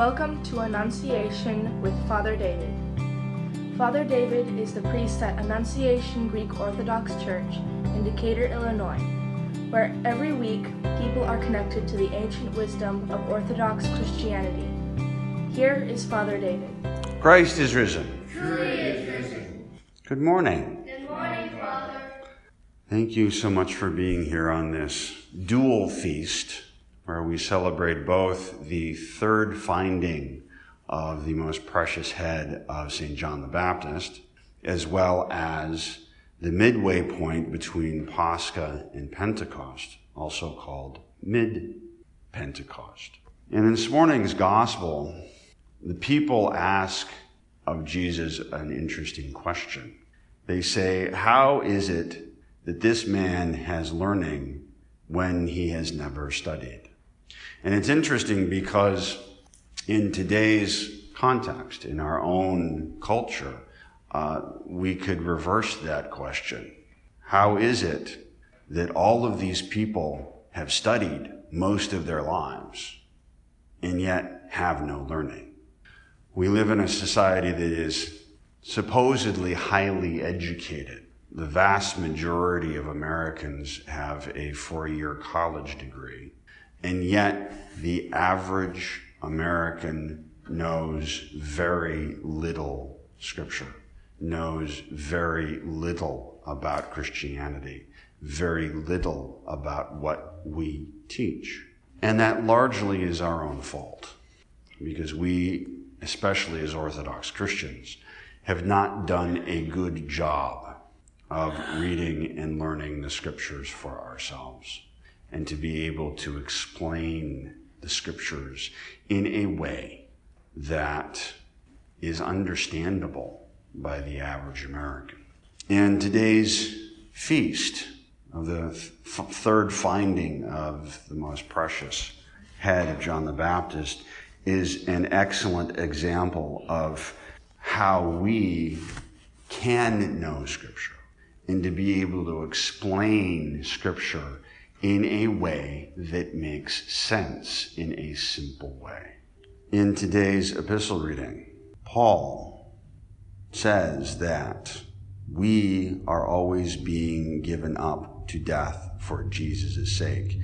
Welcome to Annunciation with Father David. Father David is the priest at Annunciation Greek Orthodox Church in Decatur, Illinois, where every week people are connected to the ancient wisdom of Orthodox Christianity. Here is Father David. Christ is risen. Truly is risen. Good morning. Good morning, Father. Thank you so much for being here on this dual feast where we celebrate both the third finding of the most precious head of St. John the Baptist, as well as the midway point between Pascha and Pentecost, also called Mid Pentecost. And in this morning's gospel, the people ask of Jesus an interesting question. They say, How is it that this man has learning when he has never studied? And it's interesting because in today's context, in our own culture, uh, we could reverse that question. How is it that all of these people have studied most of their lives and yet have no learning? We live in a society that is supposedly highly educated. The vast majority of Americans have a four year college degree. And yet, the average American knows very little scripture, knows very little about Christianity, very little about what we teach. And that largely is our own fault because we, especially as Orthodox Christians, have not done a good job of reading and learning the scriptures for ourselves and to be able to explain the scriptures in a way that is understandable by the average American. And today's feast of the third finding of the most precious head of John the Baptist is an excellent example of how we can know Scripture and to be able to explain Scripture in a way that makes sense in a simple way. In today's epistle reading, Paul says that we are always being given up to death for Jesus' sake,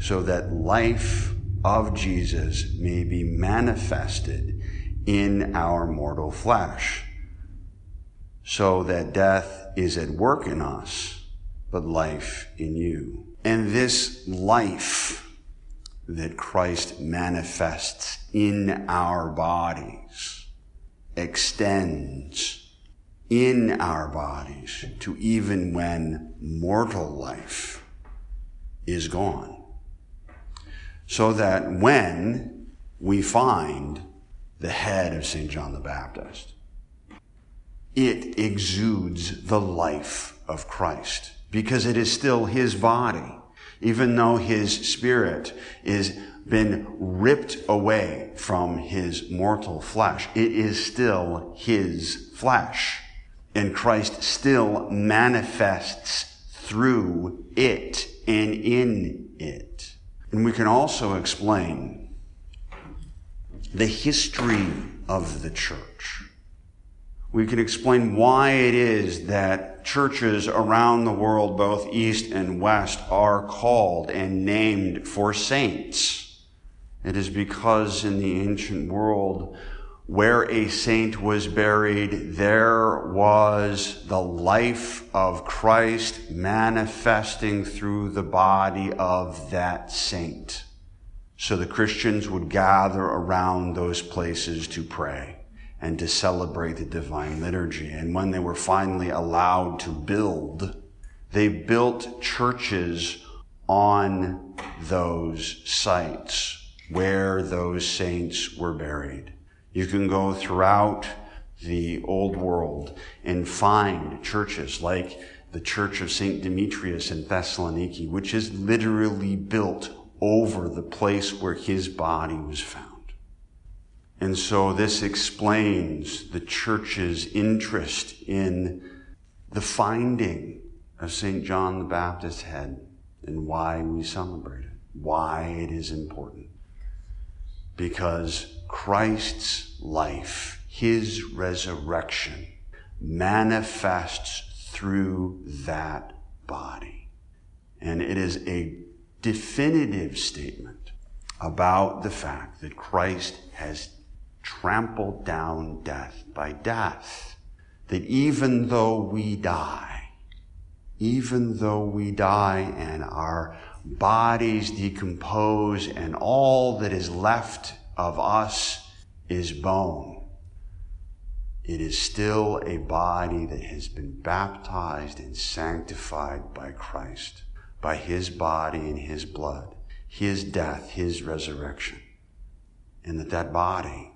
so that life of Jesus may be manifested in our mortal flesh, so that death is at work in us, but life in you. And this life that Christ manifests in our bodies extends in our bodies to even when mortal life is gone. So that when we find the head of St. John the Baptist, it exudes the life of Christ because it is still his body, even though his spirit is been ripped away from his mortal flesh. It is still his flesh. And Christ still manifests through it and in it. And we can also explain the history of the church. We can explain why it is that churches around the world, both east and west, are called and named for saints. It is because in the ancient world, where a saint was buried, there was the life of Christ manifesting through the body of that saint. So the Christians would gather around those places to pray and to celebrate the divine liturgy. And when they were finally allowed to build, they built churches on those sites where those saints were buried. You can go throughout the old world and find churches like the Church of St. Demetrius in Thessaloniki, which is literally built over the place where his body was found. And so this explains the church's interest in the finding of St. John the Baptist's head and why we celebrate it, why it is important. because Christ's life, his resurrection, manifests through that body. And it is a definitive statement about the fact that Christ has trampled down death by death. That even though we die, even though we die and our bodies decompose and all that is left of us is bone, it is still a body that has been baptized and sanctified by Christ, by his body and his blood, his death, his resurrection. And that that body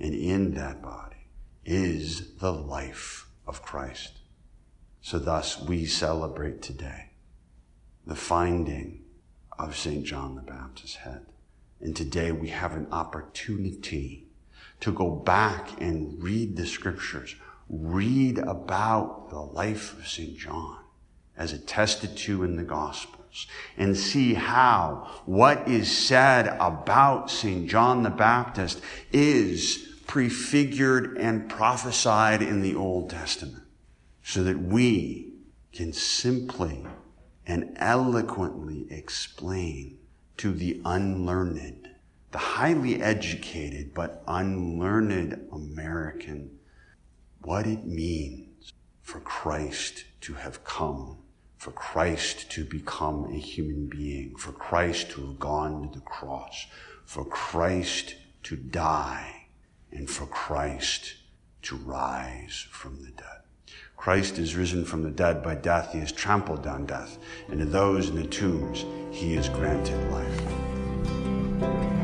and in that body is the life of Christ. So thus we celebrate today the finding of St. John the Baptist's head. And today we have an opportunity to go back and read the scriptures, read about the life of St. John as attested to in the Gospels, and see how what is said about St. John the Baptist is prefigured and prophesied in the Old Testament so that we can simply and eloquently explain to the unlearned, the highly educated but unlearned American, what it means for Christ to have come, for Christ to become a human being, for Christ to have gone to the cross, for Christ to die and for Christ to rise from the dead. Christ is risen from the dead by death. He has trampled down death. And to those in the tombs, he has granted life.